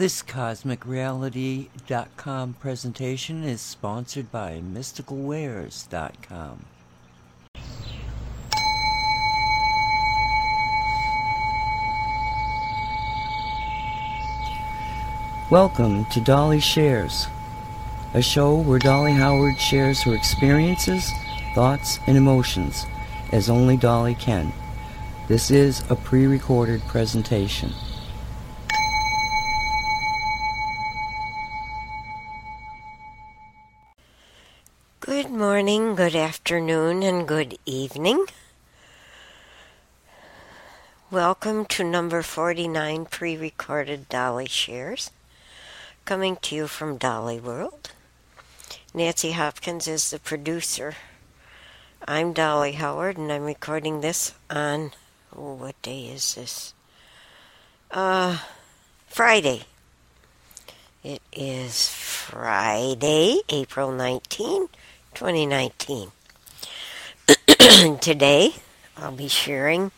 This CosmicReality.com presentation is sponsored by MysticalWares.com. Welcome to Dolly Shares, a show where Dolly Howard shares her experiences, thoughts, and emotions as only Dolly can. This is a pre recorded presentation. Morning, good afternoon, and good evening. Welcome to number 49 pre recorded Dolly Shares, coming to you from Dolly World. Nancy Hopkins is the producer. I'm Dolly Howard, and I'm recording this on, oh, what day is this? Uh, Friday. It is Friday, April 19, 2019. Today, I'll be sharing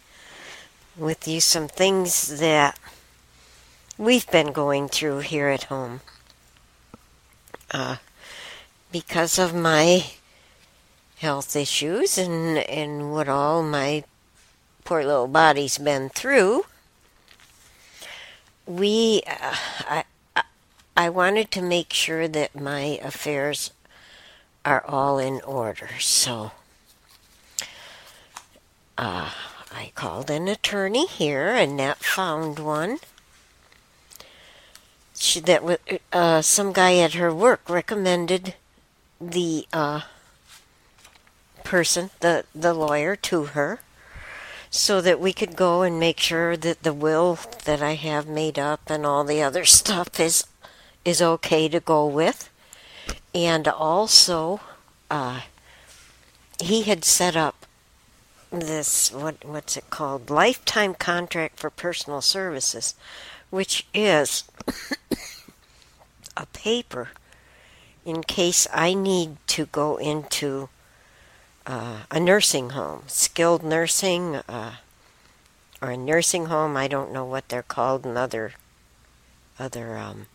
with you some things that we've been going through here at home. Uh, because of my health issues and, and what all my poor little body's been through, we, uh, I, I wanted to make sure that my affairs are all in order. So uh, I called an attorney here, Annette found one. She, that uh, some guy at her work recommended the uh, person, the the lawyer, to her, so that we could go and make sure that the will that I have made up and all the other stuff is is okay to go with, and also uh, he had set up this what what's it called lifetime contract for personal services, which is a paper in case I need to go into uh, a nursing home, skilled nursing, uh, or a nursing home. I don't know what they're called in other other um,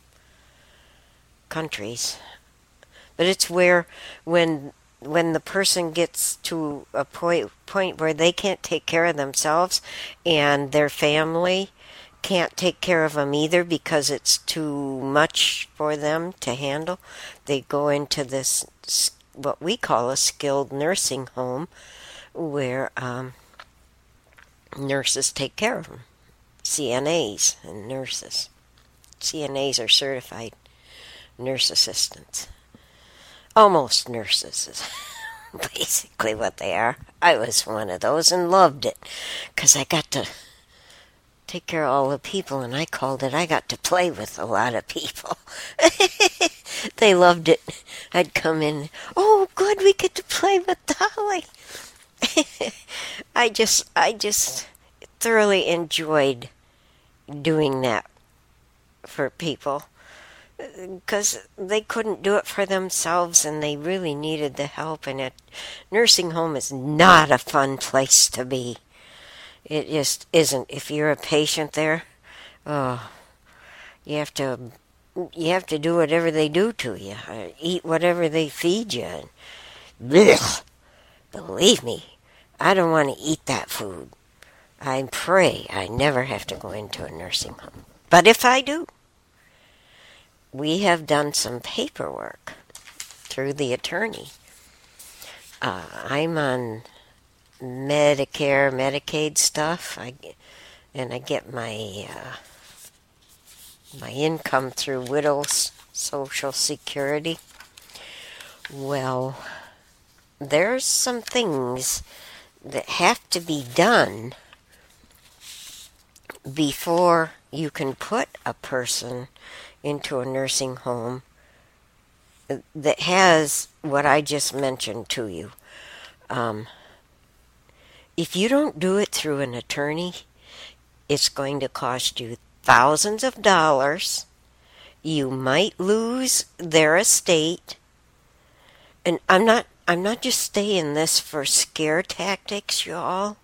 countries. But it's where when when the person gets to a point point where they can't take care of themselves and their family can't take care of them either because it's too much for them to handle, they go into this what we call a skilled nursing home where um, nurses take care of them. CNAs and nurses. CNAs are certified nurse assistants. Almost nurses is basically what they are. I was one of those and loved it because I got to take care of all the people, and I called it I got to play with a lot of people. they loved it. I'd come in, oh, good, we get to play with Dolly. I just, I just thoroughly enjoyed doing that for people because they couldn't do it for themselves and they really needed the help and a nursing home is not a fun place to be. It just isn't. If you're a patient there oh you have to you have to do whatever they do to you uh, eat whatever they feed you blech, believe me i don't want to eat that food. I pray i never have to go into a nursing home. But if i do we have done some paperwork through the attorney. Uh, I'm on Medicare, Medicaid stuff. I and I get my uh, my income through widows' Social Security. Well, there's some things that have to be done before you can put a person into a nursing home that has what I just mentioned to you. Um, if you don't do it through an attorney, it's going to cost you thousands of dollars. You might lose their estate. And I'm not I'm not just saying this for scare tactics, y'all.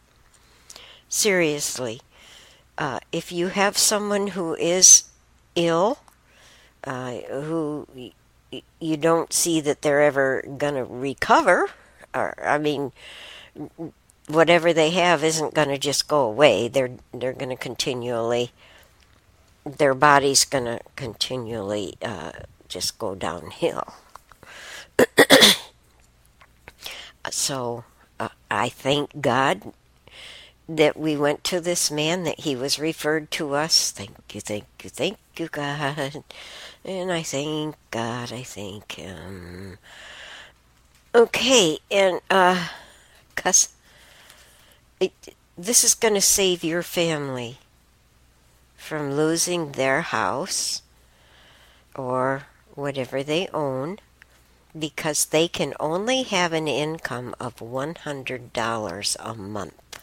Seriously, uh, if you have someone who is ill uh, who you don't see that they're ever going to recover. Or, I mean, whatever they have isn't going to just go away. They're they're going to continually, their body's going to continually uh, just go downhill. so uh, I thank God that we went to this man, that he was referred to us. Thank you, thank you, thank you, God. And I thank God, I thank Him. Okay, and, uh, it, this is going to save your family from losing their house or whatever they own because they can only have an income of $100 a month.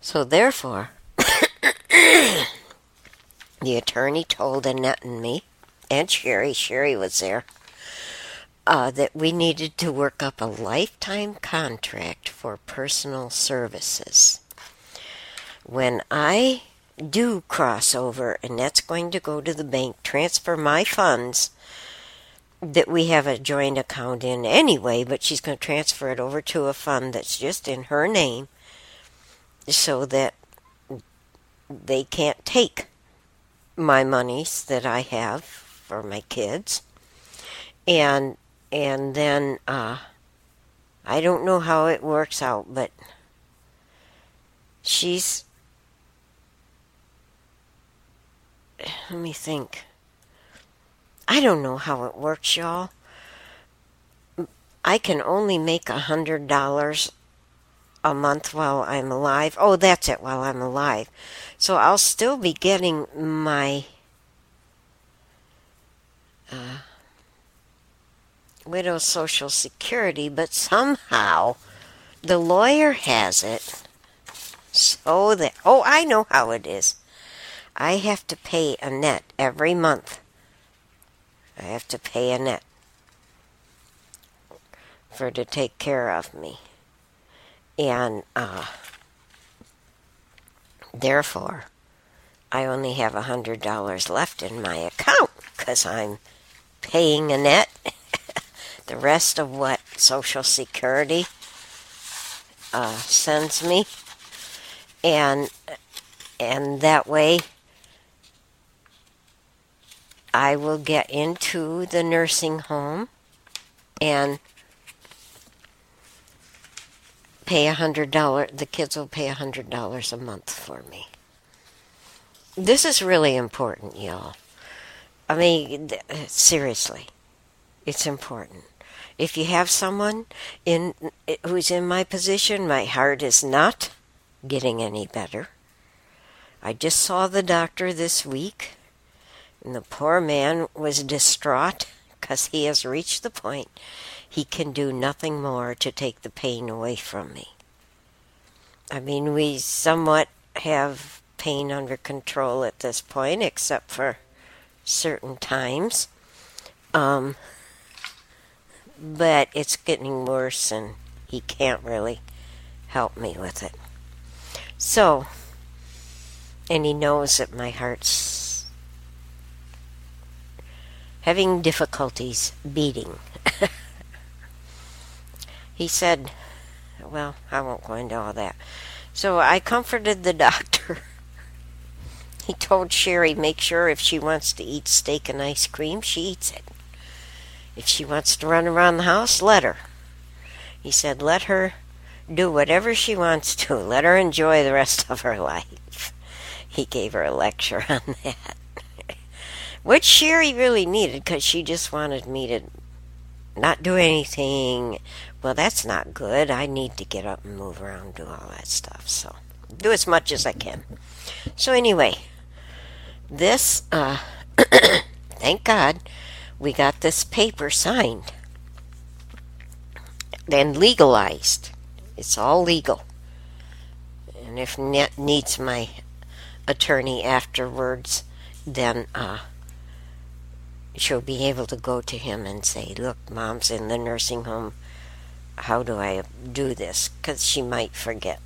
So therefore, the attorney told Annette and me, and Sherry, Sherry was there, uh, that we needed to work up a lifetime contract for personal services. When I do cross over, and that's going to go to the bank, transfer my funds that we have a joint account in anyway, but she's going to transfer it over to a fund that's just in her name so that they can't take my monies that I have for my kids. And and then uh, I don't know how it works out, but she's let me think. I don't know how it works, y'all. I can only make a hundred dollars a month while I'm alive. Oh, that's it, while I'm alive. So I'll still be getting my uh, widow's social security, but somehow the lawyer has it so that, oh, I know how it is. I have to pay Annette every month. I have to pay Annette for to take care of me and uh, therefore I only have a hundred dollars left in my account because I'm paying Annette the rest of what Social Security uh, sends me, and and that way I will get into the nursing home and pay a hundred dollar the kids will pay a hundred dollars a month for me. This is really important y'all. I mean seriously it's important. If you have someone in who's in my position my heart is not getting any better. I just saw the doctor this week and the poor man was distraught because he has reached the point he can do nothing more to take the pain away from me. I mean, we somewhat have pain under control at this point, except for certain times. Um, but it's getting worse, and he can't really help me with it. So, and he knows that my heart's having difficulties beating. he said, well, I won't go into all that. So I comforted the doctor. he told Sherry, make sure if she wants to eat steak and ice cream, she eats it. If she wants to run around the house, let her. He said, let her do whatever she wants to. Let her enjoy the rest of her life. He gave her a lecture on that. Which Sherry really needed because she just wanted me to not do anything. Well, that's not good. I need to get up and move around, do all that stuff. So, do as much as I can. So, anyway, this, uh, thank God, we got this paper signed and legalized. It's all legal. And if Annette needs my attorney afterwards, then, uh, she'll be able to go to him and say, Look, mom's in the nursing home. How do I do this? Because she might forget.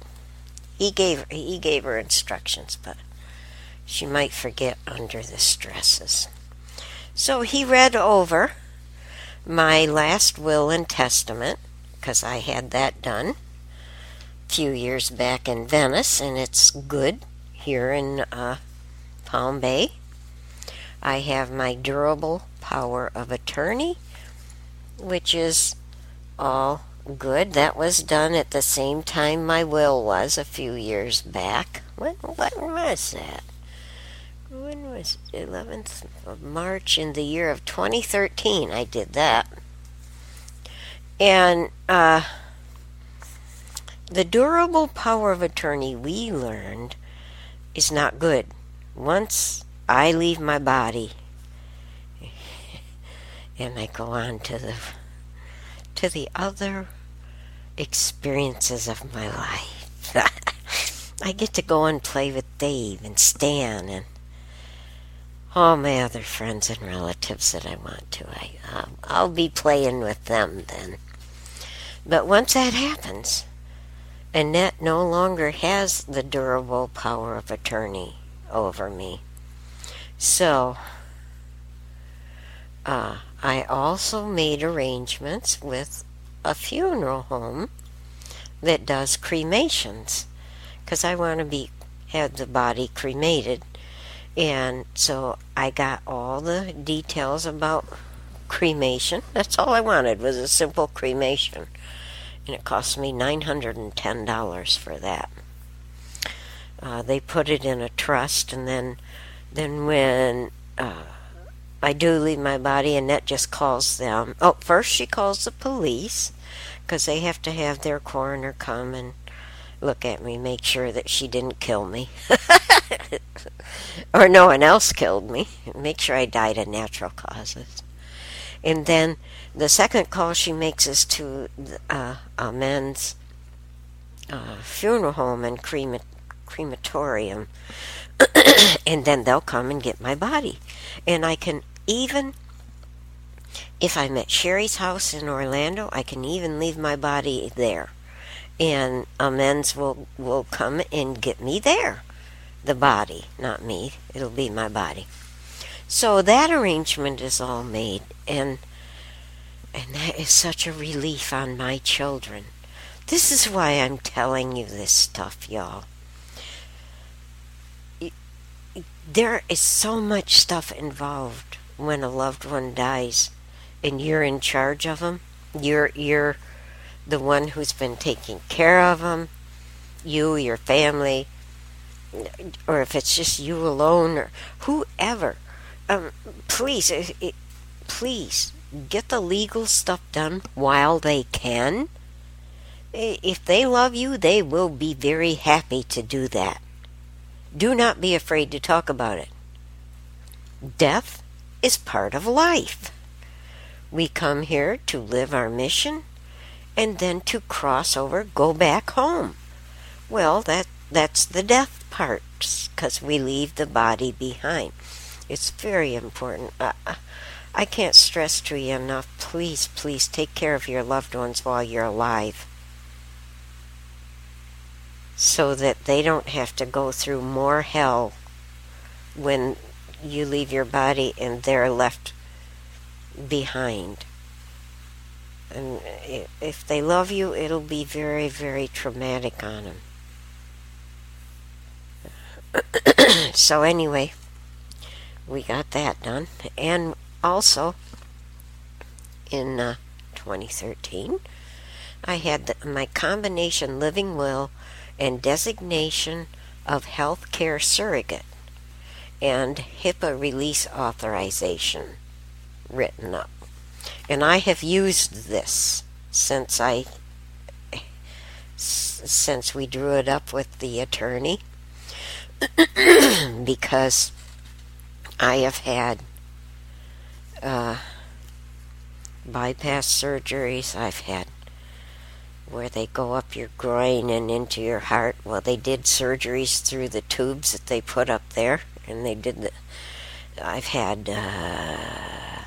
He gave, he gave her instructions, but she might forget under the stresses. So he read over my last will and testament because I had that done a few years back in Venice, and it's good here in uh, Palm Bay. I have my durable power of attorney, which is all good. That was done at the same time my will was a few years back. When, when was that? When was 11th of March in the year of 2013 I did that. And uh, the durable power of attorney we learned is not good. Once I leave my body and I go on to the to the other experiences of my life. I get to go and play with Dave and Stan and all my other friends and relatives that I want to. I, um, I'll be playing with them then. But once that happens, Annette no longer has the durable power of attorney over me. So, uh, I also made arrangements with a funeral home that does cremations because I want to be have the body cremated. And so I got all the details about cremation. That's all I wanted was a simple cremation and it cost me $910 for that. Uh, they put it in a trust, and then, then when uh, I do leave my body, Annette just calls them. Oh, first she calls the police because they have to have their coroner come and look at me, make sure that she didn't kill me, or no one else killed me, make sure I died of natural causes, and then the second call she makes is to uh, a men's uh, funeral home and crema- crematorium, and then they'll come and get my body. And I can even, if I'm at Sherry's house in Orlando, I can even leave my body there. And amends will, will come and get me there. The body, not me. It'll be my body. So that arrangement is all made. And and that is such a relief on my children. This is why I'm telling you this stuff, y'all. There is so much stuff involved when a loved one dies and you're in charge of them. You're you're the one who's been taking care of them. You, your family, or if it's just you alone or whoever. Um, please, it, it, please get the legal stuff done while they can. If they love you, they will be very happy to do that. Do not be afraid to talk about it. Death is part of life. We come here to live our mission and then to cross over, go back home. Well, that that's the death part because we leave the body behind. It's very important. Uh, I can't stress to you enough please, please take care of your loved ones while you're alive so that they don't have to go through more hell when you leave your body and they're left behind. And if they love you, it'll be very, very traumatic on them. so, anyway, we got that done. And also, in uh, 2013, I had the, my combination living will and designation of health care surrogate and HIPAA release authorization written up. And I have used this since I since we drew it up with the attorney because I have had uh, bypass surgeries I've had where they go up your groin and into your heart. Well, they did surgeries through the tubes that they put up there, and they did the. I've had uh,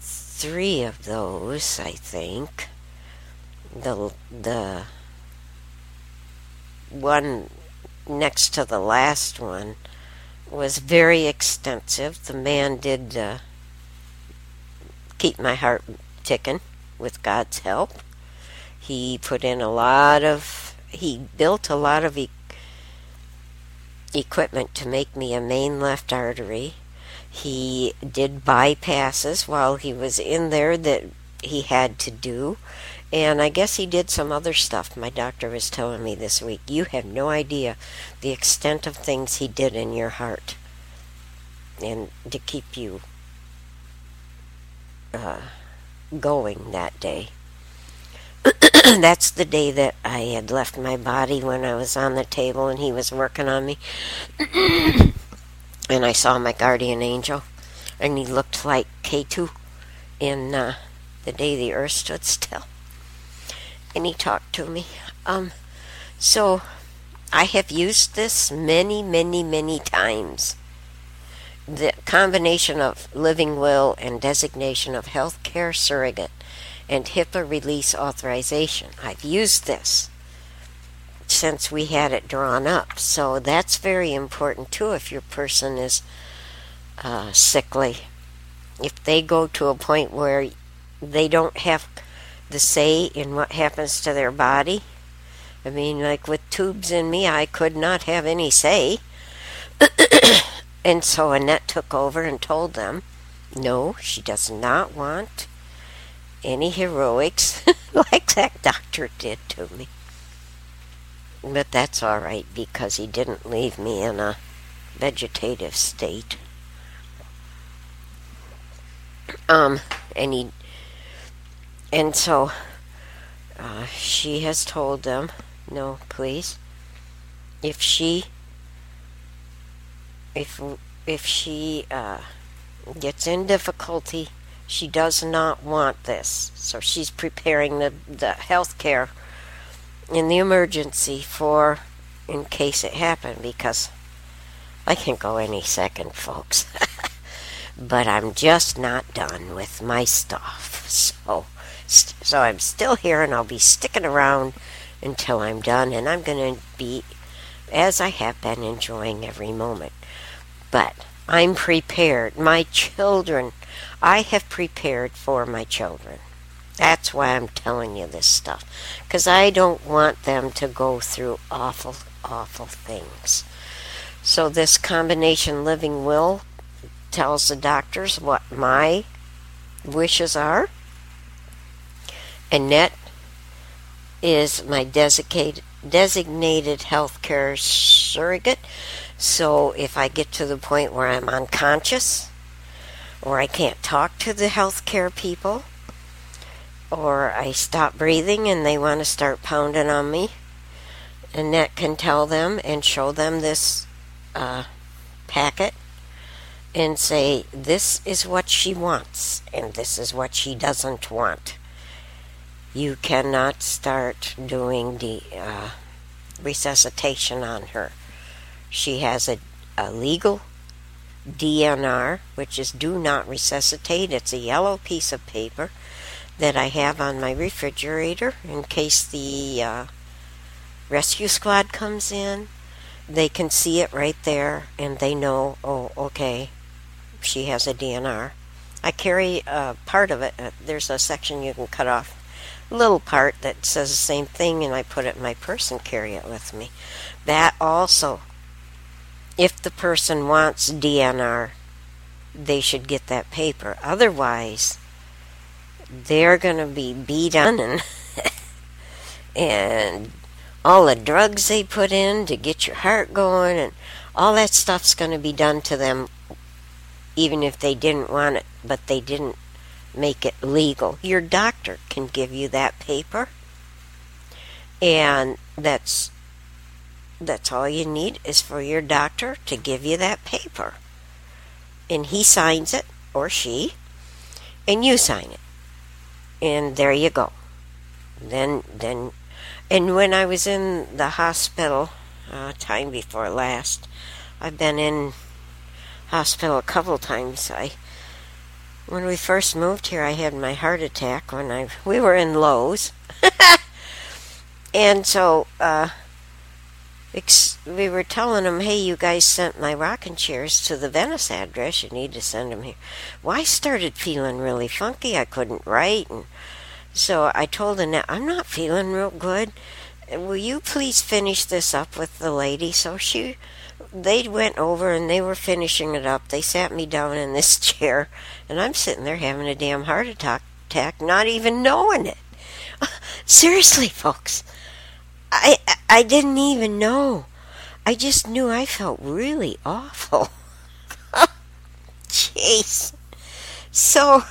three of those, I think. The the one next to the last one was very extensive. The man did uh, keep my heart ticking with God's help. He put in a lot of, he built a lot of e- equipment to make me a main left artery. He did bypasses while he was in there that he had to do. And I guess he did some other stuff. My doctor was telling me this week. You have no idea the extent of things he did in your heart. And to keep you uh, going that day. That's the day that I had left my body when I was on the table and he was working on me. and I saw my guardian angel, and he looked like Klaatu in uh, The Day the Earth Stood Still. And he talked to me. Um, so I have used this many, many, many times. The combination of living will and designation of health care surrogate and HIPAA release authorization. I've used this since we had it drawn up. So that's very important too if your person is uh, sickly. If they go to a point where they don't have the say in what happens to their body. I mean, like with tubes in me, I could not have any say. and so Annette took over and told them, no, she does not want any heroics like that doctor did to me. But that's all right because he didn't leave me in a vegetative state. Um, and he, and so uh, she has told them, no, please. If she, if if she uh, gets in difficulty, she does not want this. So she's preparing the the health care in the emergency for in case it happened because I can go any second, folks. but I'm just not done with my stuff. So so I'm still here and I'll be sticking around until I'm done and I'm going to be as I have been enjoying every moment. But I'm prepared. My children, I have prepared for my children. That's why I'm telling you this stuff. Because I don't want them to go through awful, awful things. So, this combination living will tells the doctors what my wishes are. Annette is my designated, designated health care surrogate. So, if I get to the point where I'm unconscious or I can't talk to the health care people, or I stop breathing and they want to start pounding on me, Annette can tell them and show them this uh, packet and say, This is what she wants, and this is what she doesn't want. You cannot start doing the uh, resuscitation on her. She has a, a legal DNR, which is do not resuscitate. It's a yellow piece of paper that I have on my refrigerator in case the uh, rescue squad comes in. They can see it right there and they know, oh, okay, she has a DNR. I carry a part of it. Uh, there's a section you can cut off, a little part that says the same thing, and I put it in my purse and carry it with me. That also, if the person wants DNR, they should get that paper. Otherwise, they're going to be beat on and, and all the drugs they put in to get your heart going and all that stuff's going to be done to them even if they didn't want it but they didn't make it legal your doctor can give you that paper and that's that's all you need is for your doctor to give you that paper and he signs it or she and you sign it and there you go. Then, then, and when I was in the hospital, uh, time before last, I've been in hospital a couple times. I, when we first moved here, I had my heart attack when I we were in Lowe's, and so uh, we were telling them, hey, you guys sent my rocking chairs to the Venice address. You need to send them here. Well, I started feeling really funky. I couldn't write. And so I told Annette, I'm not feeling real good. Will you please finish this up with the lady? So she, they went over and they were finishing it up. They sat me down in this chair, and I'm sitting there having a damn heart attack, attack not even knowing it. Seriously, folks. I I didn't even know. I just knew I felt really awful. Jeez. So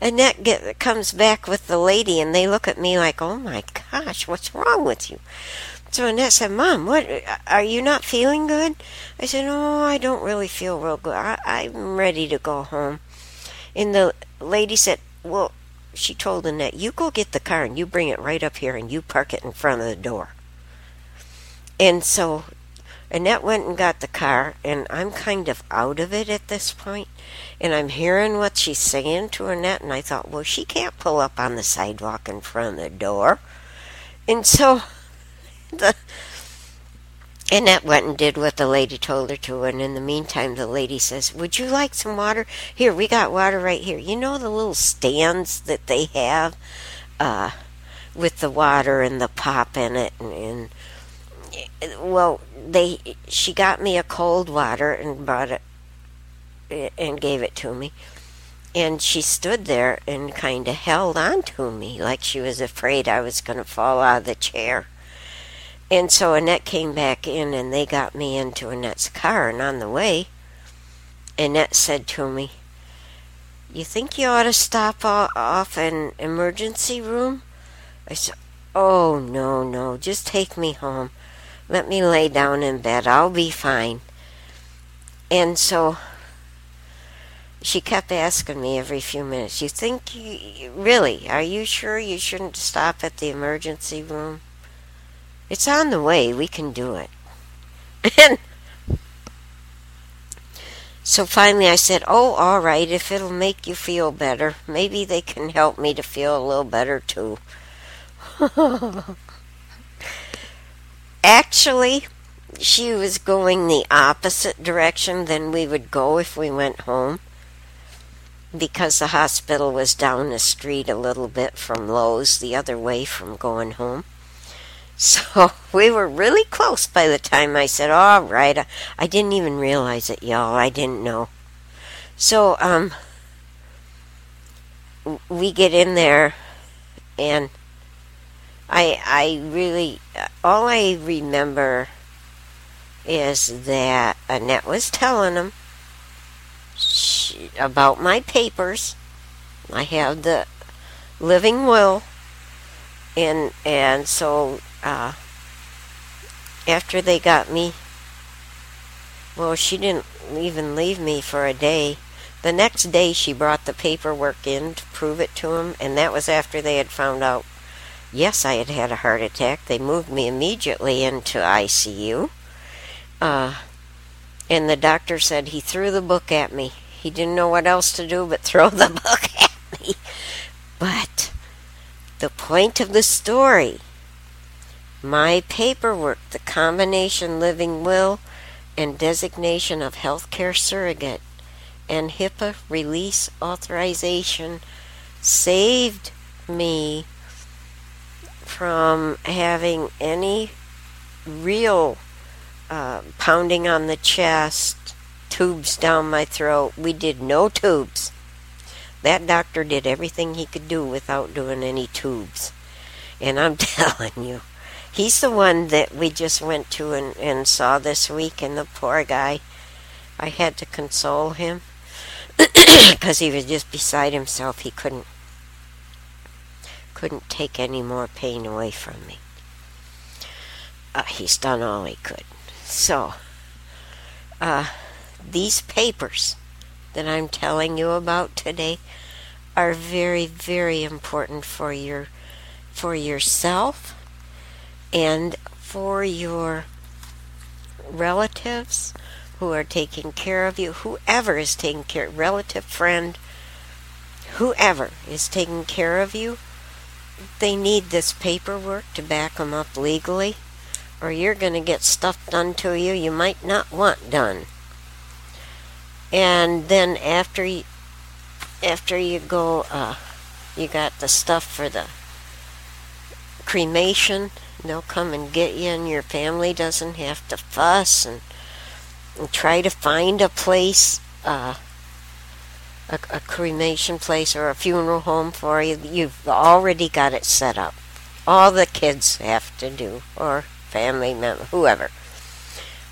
Annette get, comes back with the lady, and they look at me like, "Oh my gosh, what's wrong with you?" So Annette said, "Mom, what? Are you not feeling good?" I said, "Oh, I don't really feel real good. I, I'm ready to go home." And the lady said, "Well, she told Annette, You go get the car and you bring it right up here and you park it in front of the door. And so Annette went and got the car, and I'm kind of out of it at this point, and I'm hearing what she's saying to Annette, and I thought, well, she can't pull up on the sidewalk in front of the door. And so the Annette went and did what the lady told her to, and in the meantime, the lady says, Would you like some water? Here, we got water right here. You know the little stands that they have uh, with the water and the pop in it? And, and well, they she got me a cold water and brought it and gave it to me. And she stood there and kind of held on to me like she was afraid I was going to fall out of the chair. And so Annette came back in and they got me into Annette's car. And on the way, Annette said to me, You think you ought to stop off an emergency room? I said, Oh, no, no, just take me home. Let me lay down in bed. I'll be fine. And so she kept asking me every few minutes, You think you really, are you sure you shouldn't stop at the emergency room? It's on the way. We can do it. And so finally I said, Oh, all right, if it'll make you feel better, maybe they can help me to feel a little better too. Actually, she was going the opposite direction than we would go if we went home because the hospital was down the street a little bit from Lowe's, the other way from going home. So we were really close by the time I said, all right. I didn't even realize it, y'all. I didn't know. So, um, we get in there and I, I really, all I remember is that Annette was telling him she, about my papers. I have the living will and and so uh, after they got me, well, she didn't even leave me for a day. The next day, she brought the paperwork in to prove it to him, and that was after they had found out, yes, I had had a heart attack. They moved me immediately into ICU. Uh, and the doctor said he threw the book at me. He didn't know what else to do but throw the book at me. But the point of the story my paperwork, the combination living will and designation of healthcare surrogate, and HIPAA release authorization saved me from having any real uh, pounding on the chest, tubes down my throat. We did no tubes. That doctor did everything he could do without doing any tubes. And I'm telling you, he's the one that we just went to and, and saw this week, and the poor guy, I had to console him because he was just beside himself. He couldn't couldn't take any more pain away from me. Uh, he's done all he could. So, uh, these papers that I'm telling you about today are very, very important for your for yourself and for your relatives who are taking care of you, whoever is taking care, relative, friend, whoever is taking care of you, they need this paperwork to back them up legally. or you're going to get stuff done to you you might not want done. And then after you, after you go, uh, you got the stuff for the cremation. They'll come and get you, and your family doesn't have to fuss and, and try to find a place, uh, a, a cremation place or a funeral home for you. You've already got it set up. All the kids have to do, or family member, whoever,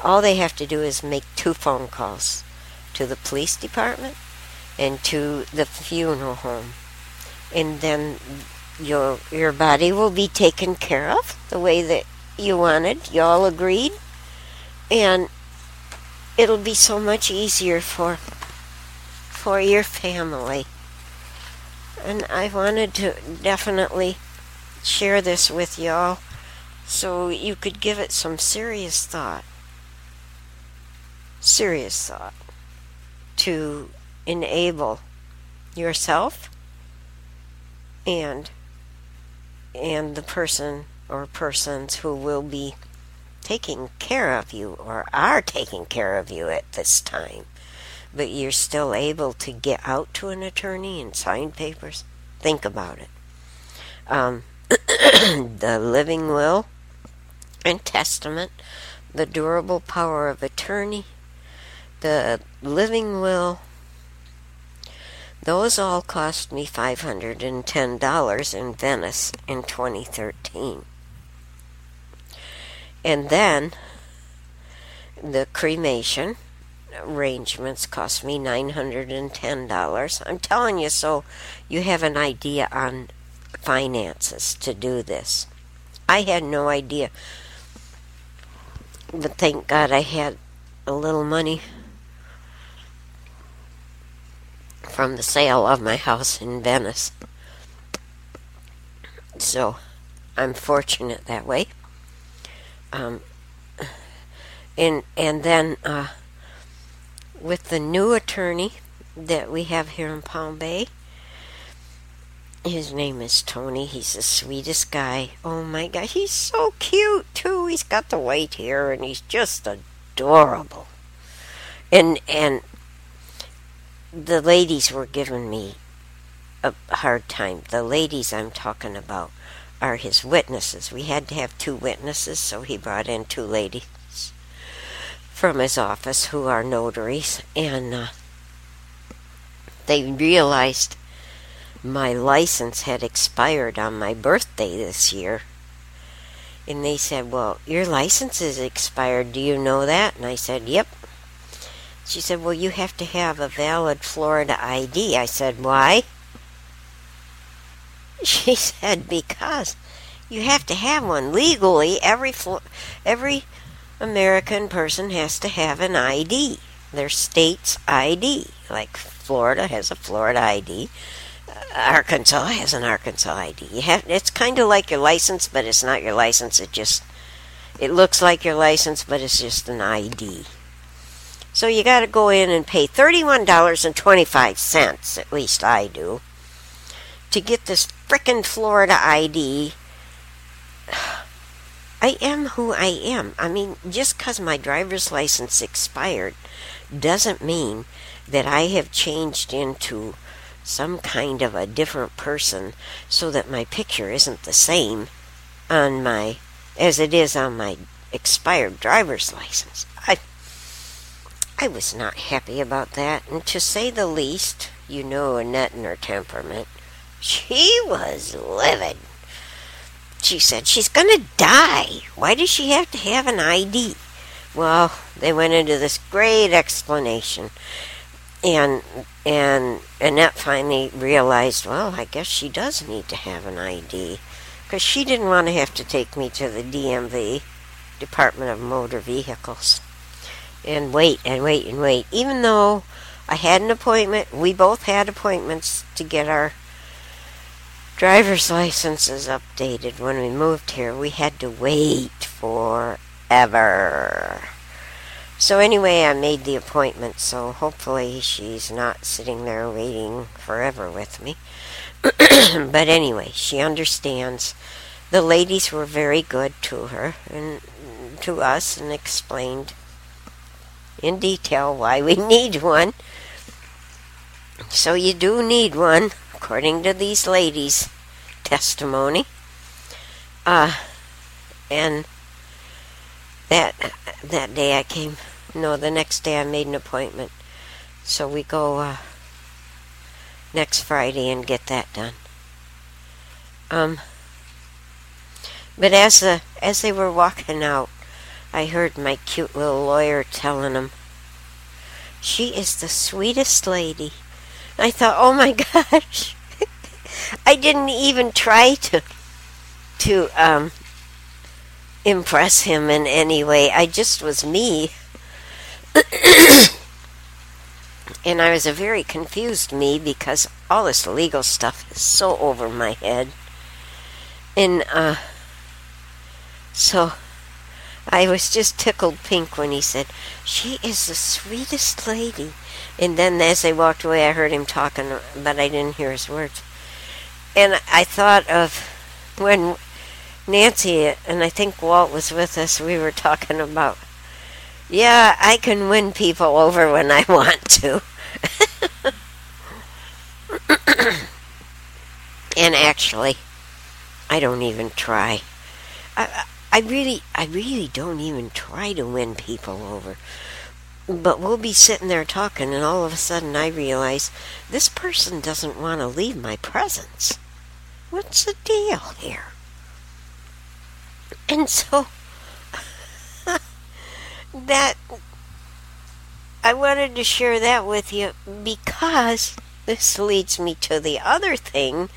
all they have to do is make two phone calls to the police department and to the funeral home. And then your your body will be taken care of the way that you wanted. You all agreed, and it'll be so much easier for for your family. And I wanted to definitely share this with y'all so you could give it some serious thought. Serious thought to enable yourself and and the person or persons who will be taking care of you or are taking care of you at this time. But you're still able to get out to an attorney and sign papers? Think about it. Um, the living will and testament the durable power of attorney the living will those all cost me $510 in Venice in 2013. And then the cremation arrangements cost me $910. I'm telling you so you have an idea on finances to do this. I had no idea. But thank God I had a little money from the sale of my house in Venice. So I'm fortunate that way. Um, and and then uh, with the new attorney that we have here in Palm Bay, his name is Tony. He's the sweetest guy. Oh my God, he's so cute too. He's got the white hair and he's just adorable. And and the ladies were giving me a hard time. The ladies I'm talking about are his witnesses. We had to have two witnesses, so he brought in two ladies from his office who are notaries, and uh, they realized my license had expired on my birthday this year. And they said, Well, your license is expired. Do you know that? And I said, Yep. She said, Well, you have to have a valid Florida ID. I said, Why? She said, Because you have to have one. Legally, every, every American person has to have an ID, their state's ID. Like Florida has a Florida ID. Uh, Arkansas has an Arkansas ID. You have, it's kind of like your license, but it's not your license. It just it looks like your license, but it's just an ID. So you got to go in and pay $31.25, at least I do, to get this frickin' Florida ID. I am who I am. I mean, just because my driver's license expired doesn't mean that I have changed into some kind of a different person so that my picture isn't the same on my as it is on my expired driver's license. I I was not happy about that, and to say the least, you know Annette and her temperament. She was livid. She said, She's gonna die. Why does she have to have an ID? Well, they went into this great explanation. And and Annette finally realized, well, I guess she does need to have an ID. Because she didn't want to have to take me to the DMV, Department of Motor Vehicles and wait and wait and wait. Even though I had an appointment, we both had appointments to get our driver's licenses updated when we moved here. We had to wait forever. So anyway, I made the appointment, so hopefully she's not sitting there waiting forever with me. but anyway, she understands. The ladies were very good to her, and to us and explained in detail why we need one. So you do need one, according to these ladies' testimony. Uh, and that that day I came. No, the next day I made an appointment. So we go uh, next Friday and get that done. Um, but as the as they were walking out, I heard my cute little lawyer telling him. "She is the sweetest lady." I thought, "Oh my gosh." I didn't even try to to um, impress him in any way. I just was me. and I was a very confused me because all this legal stuff is so over my head. And uh, so I was just tickled pink when he said, She is the sweetest lady. And then as they walked away, I heard him talking, but I didn't hear his words. And I thought of when Nancy and I think Walt was with us, we were talking about, yeah, I can win people over when I want to. and actually, I don't even try. I, I really, I really don't even try to win people over. But we'll be sitting there talking, and all of a sudden I realize this person doesn't want to leave my presence. What's the deal here? And so that I wanted to share that with you because this leads me to the other thing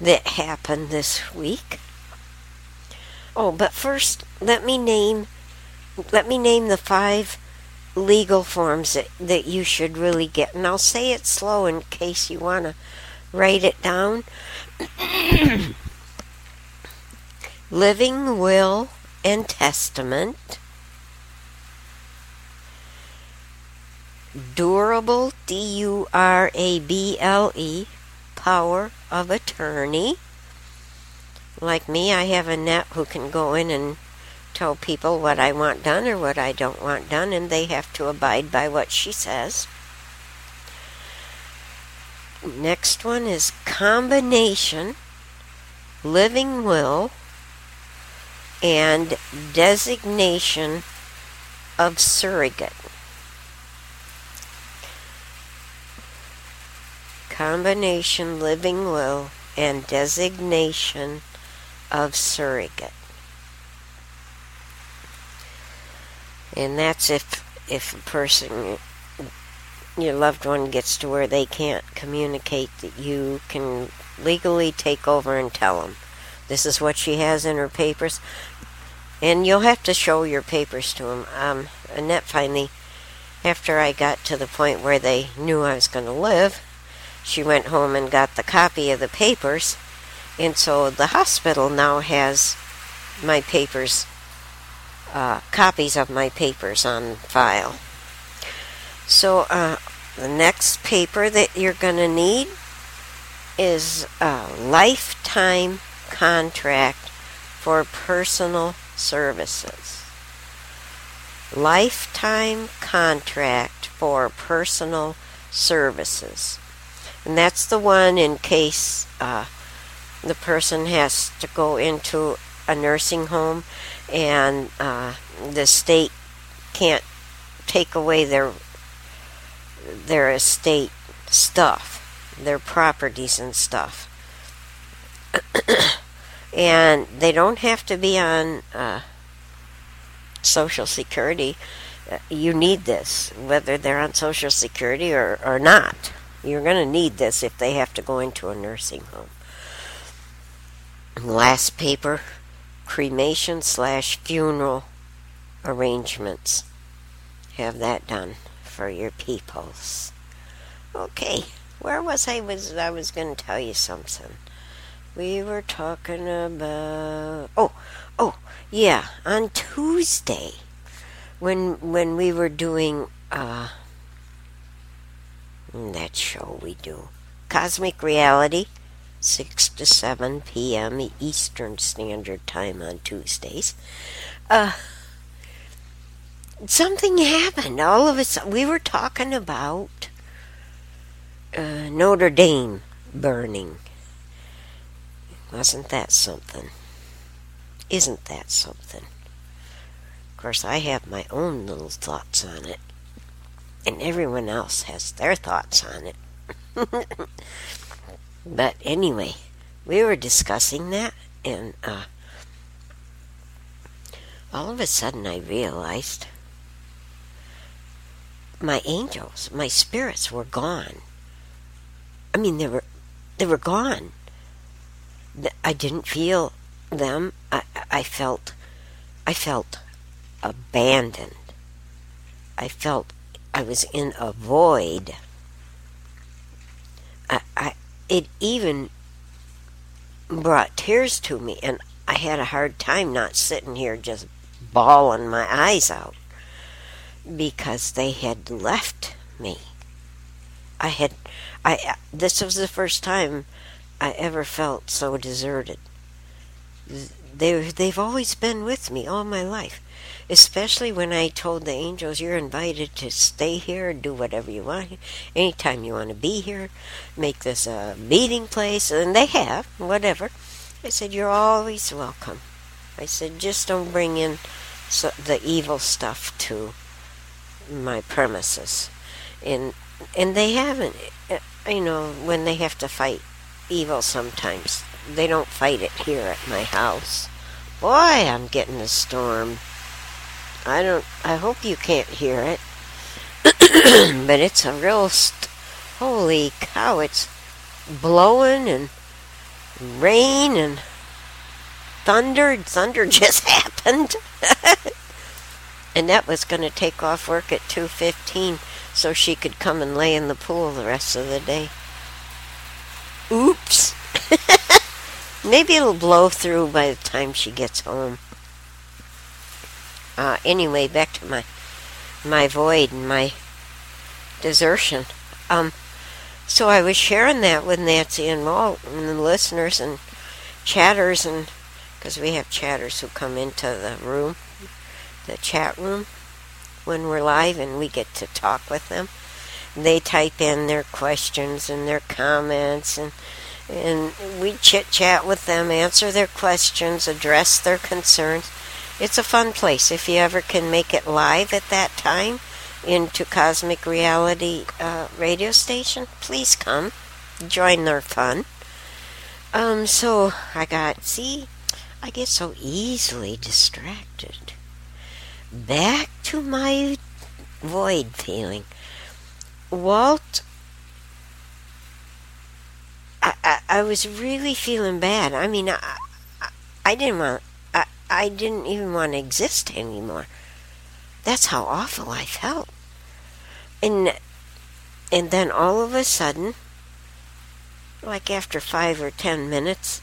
that happened this week. Oh, but first let me name let me name the five legal forms that, that you should really get. And I'll say it slow in case you want to write it down. Living Will and Testament. Durable, D U R A B L E, Power of Attorney. Like me, I have Annette who can go in and tell people what I want done or what I don't want done, and they have to abide by what she says. Next one is combination, living will, and designation of surrogate. Combination, living will, and designation of surrogate. And that's if if a person your loved one gets to where they can't communicate that you can legally take over and tell them this is what she has in her papers. And you'll have to show your papers to them um, annette finally after i got to the point where they knew i was going to live she went home and got the copy of the papers and so the hospital now has my papers uh, copies of my papers on file so uh, the next paper that you're going to need is a lifetime contract for personal services. Lifetime contract for personal services. And that's the one in case uh, the person has to go into a nursing home and uh, the state can't take away their their estate stuff, their properties and stuff. and they don't have to be on uh, Social Security. Uh, you need this, whether they're on Social Security or, or not. You're going to need this if they have to go into a nursing home. Last paper cremation slash funeral arrangements. Have that done for your peoples. Okay, where was I? Was I was going to tell you something? We were talking about oh oh yeah on Tuesday when when we were doing uh that show we do Cosmic Reality 6 to 7 p.m. Eastern Standard Time on Tuesdays. Uh something happened. All of us, we were talking about uh, Notre Dame burning. Wasn't that something? Isn't that something? Of course, I have my own little thoughts on it, and everyone else has their thoughts on it. but anyway, we were discussing that, and uh, all of a sudden I realized my angels, my spirits were gone. I mean, they were they were gone. I didn't feel them. I, I felt I felt abandoned. I felt I was in a void. I, I it even brought tears to me and I had a hard time not sitting here just bawling my eyes out because they had left me. I had I uh, this was the first time I ever felt so deserted. They they've always been with me all my life, especially when I told the angels you're invited to stay here and do whatever you want. Anytime you want to be here, make this a meeting place, and they have whatever. I said you're always welcome. I said just don't bring in so, the evil stuff to my premises, and and they haven't. Uh, you know, when they have to fight evil, sometimes they don't fight it here at my house. Boy, I'm getting a storm. I don't. I hope you can't hear it, but it's a real. St- holy cow! It's blowing and rain and thunder. Thunder just happened. and that was going to take off work at 2.15 so she could come and lay in the pool the rest of the day oops maybe it'll blow through by the time she gets home uh, anyway back to my my void and my desertion um, so i was sharing that with nancy and walt and the listeners and chatters and because we have chatters who come into the room the chat room when we're live and we get to talk with them. They type in their questions and their comments and and we chit chat with them, answer their questions, address their concerns. It's a fun place if you ever can make it live at that time into Cosmic Reality uh, radio station. Please come, join their fun. Um, so I got see, I get so easily distracted back to my void feeling. Walt, I, I, was really feeling bad. I mean, I, I, I didn't want, I, didn't even want to exist anymore. That's how awful I felt. And, and then all of a sudden, like after five or ten minutes,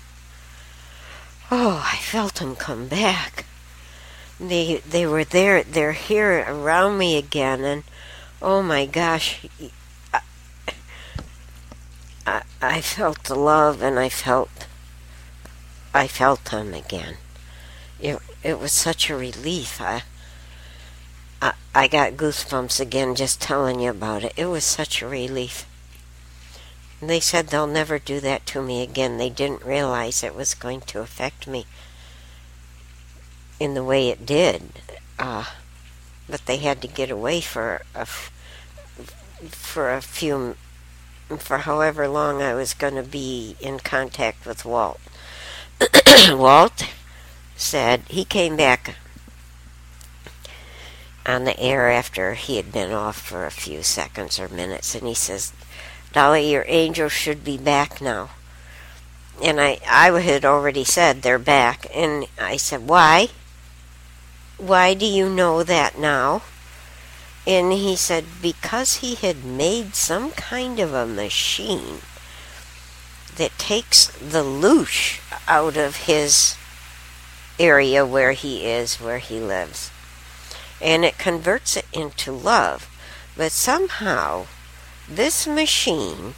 oh, I felt him come back they they were there they're here around me again and oh my gosh I, I, I felt the love and I felt I felt them again it it was such a relief I I, I got goosebumps again just telling you about it. It was such a relief. they said they'll never do that to me again. They didn't realize it was going to affect me in the way it did. Uh, but they had to get away for a, for a few, for however long I was going to be in contact with Walt. Walt said he came back on the air after he had been off for a few seconds or minutes, and he says, Dolly, your angels should be back now. And I, I had already said they're back, and I said, why? Why do you know that now? And he said, Because he had made some kind of a machine that takes the loosh out of his area where he is, where he lives. And it converts it into love. But somehow, this machine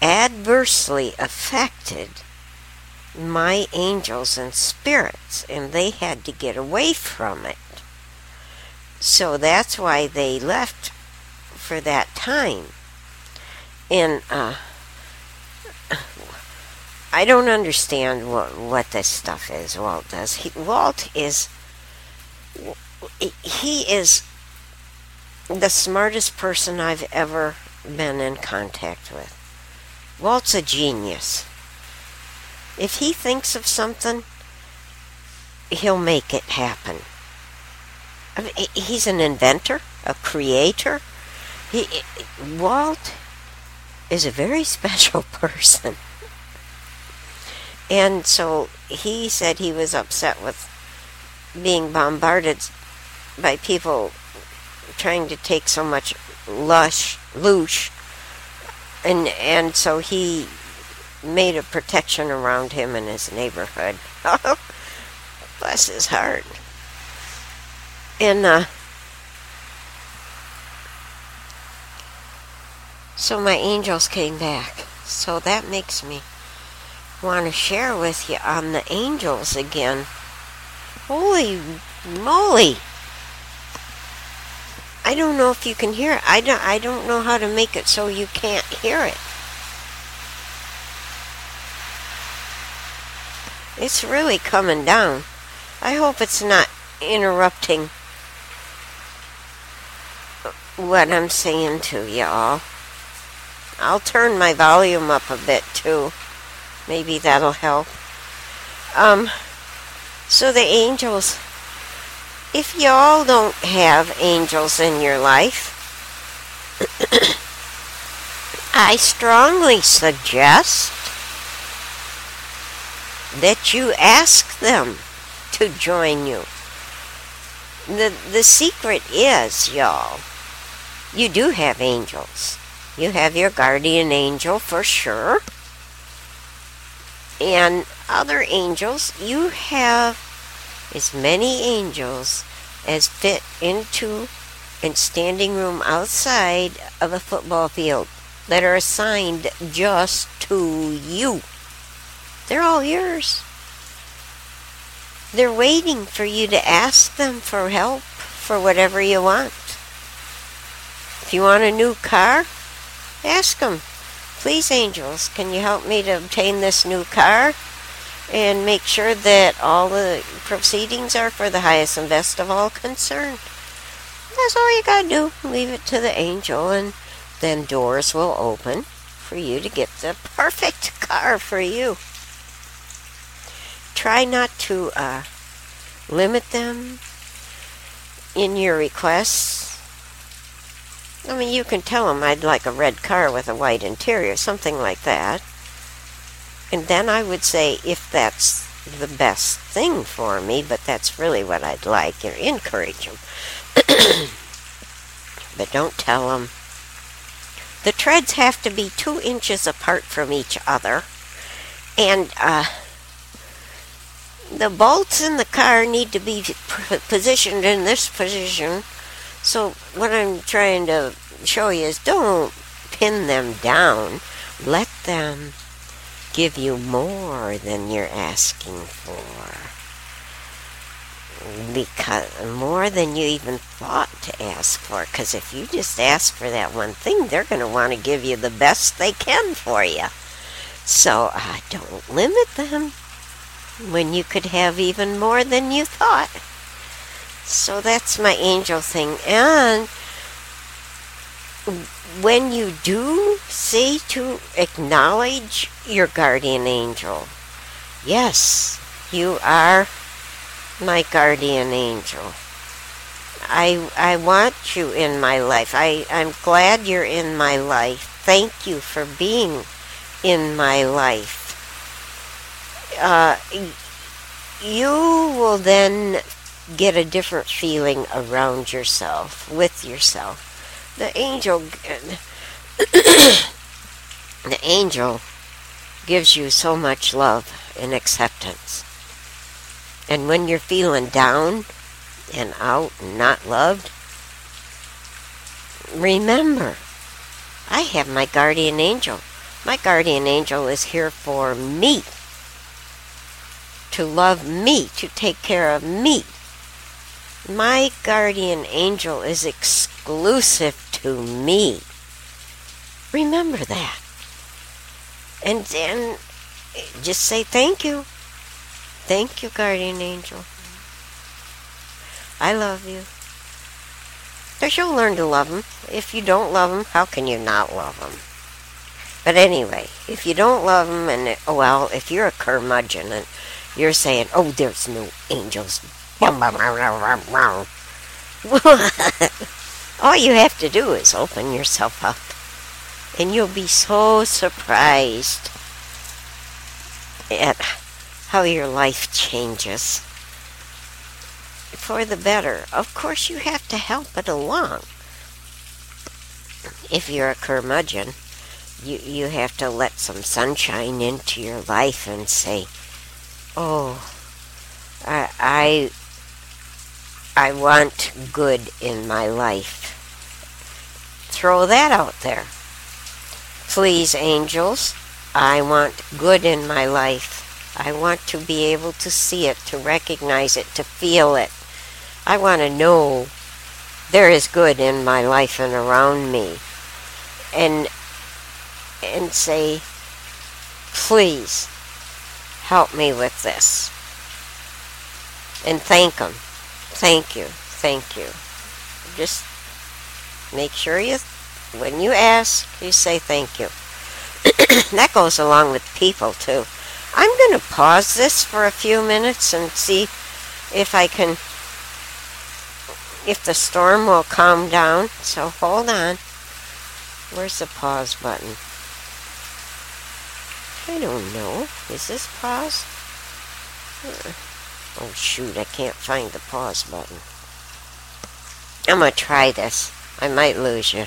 adversely affected my angels and spirits, and they had to get away from it. So that's why they left for that time. And uh, I don't understand what what this stuff is. Walt does. He, Walt is he is the smartest person I've ever been in contact with. Walt's a genius. If he thinks of something, he'll make it happen. I mean, he's an inventor, a creator. He, Walt is a very special person. And so he said he was upset with being bombarded by people trying to take so much lush, loosh, and and so he made a protection around him and his neighborhood. Bless his heart. And uh, so my angels came back. So that makes me want to share with you on the angels again. Holy moly! I don't know if you can hear it. I don't, I don't know how to make it so you can't hear it. It's really coming down. I hope it's not interrupting what I'm saying to y'all. I'll turn my volume up a bit too. Maybe that'll help. Um, so the angels, if y'all don't have angels in your life, I strongly suggest that you ask them to join you. The, the secret is, y'all, you do have angels. You have your guardian angel for sure. And other angels, you have as many angels as fit into a standing room outside of a football field that are assigned just to you. They're all yours. They're waiting for you to ask them for help for whatever you want. If you want a new car, ask them, please, angels, can you help me to obtain this new car? And make sure that all the proceedings are for the highest and best of all concerned. That's all you gotta do. Leave it to the angel, and then doors will open for you to get the perfect car for you try not to uh, limit them in your requests. I mean, you can tell them I'd like a red car with a white interior, something like that. And then I would say, if that's the best thing for me, but that's really what I'd like, you encourage them. but don't tell them. The treads have to be two inches apart from each other. And, uh, the bolts in the car need to be positioned in this position. So what I'm trying to show you is don't pin them down. Let them give you more than you're asking for. Because more than you even thought to ask for. Because if you just ask for that one thing, they're going to want to give you the best they can for you. So uh, don't limit them when you could have even more than you thought. So that's my angel thing. And when you do say to acknowledge your guardian angel, yes, you are my guardian angel. I I want you in my life. I, I'm glad you're in my life. Thank you for being in my life uh, you will then get a different feeling around yourself, with yourself. The angel, the angel gives you so much love and acceptance. And when you're feeling down and out and not loved, remember, I have my guardian angel. My guardian angel is here for me to love me, to take care of me. My guardian angel is exclusive to me. Remember that. And then just say thank you. Thank you, guardian angel. I love you. Because you'll learn to love him. If you don't love him, how can you not love him? But anyway, if you don't love him, and it, well, if you're a curmudgeon and you're saying, "Oh, there's no angels," all you have to do is open yourself up, and you'll be so surprised at how your life changes for the better. Of course, you have to help it along. If you're a curmudgeon you you have to let some sunshine into your life and say, "Oh, I I, I want good in my life." Throw that out there. Please, angels, I want good in my life. I want to be able to see it, to recognize it, to feel it. I want to know there is good in my life and around me. And and say, please help me with this. And thank them. Thank you. Thank you. Just make sure you, when you ask, you say thank you. that goes along with people too. I'm going to pause this for a few minutes and see if I can, if the storm will calm down. So hold on. Where's the pause button? I don't know. Is this pause? Oh shoot, I can't find the pause button. I'm gonna try this. I might lose you.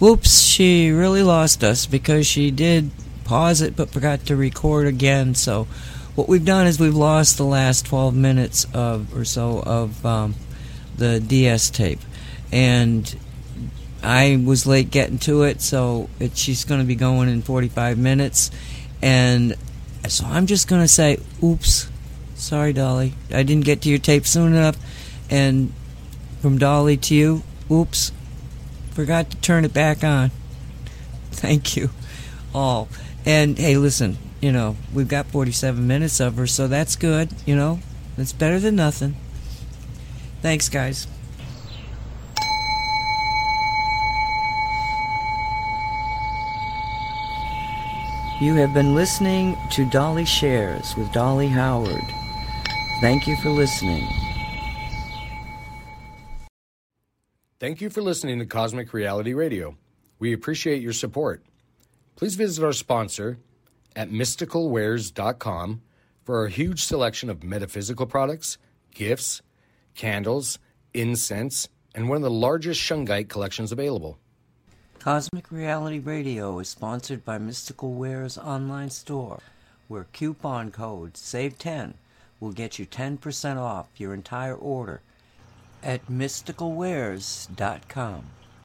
Whoops, she really lost us because she did pause it but forgot to record again. So, what we've done is we've lost the last 12 minutes of or so of um, the DS tape. And I was late getting to it, so it, she's going to be going in 45 minutes. And so I'm just going to say, oops, sorry, Dolly. I didn't get to your tape soon enough. And from Dolly to you, oops, forgot to turn it back on. Thank you all. And hey, listen, you know, we've got 47 minutes of her, so that's good, you know. That's better than nothing. Thanks, guys. You have been listening to Dolly Shares with Dolly Howard. Thank you for listening. Thank you for listening to Cosmic Reality Radio. We appreciate your support. Please visit our sponsor at mysticalwares.com for our huge selection of metaphysical products, gifts, candles, incense, and one of the largest shungite collections available. Cosmic Reality Radio is sponsored by Mystical Wares online store, where coupon code SAVE10 will get you 10% off your entire order at mysticalwares.com.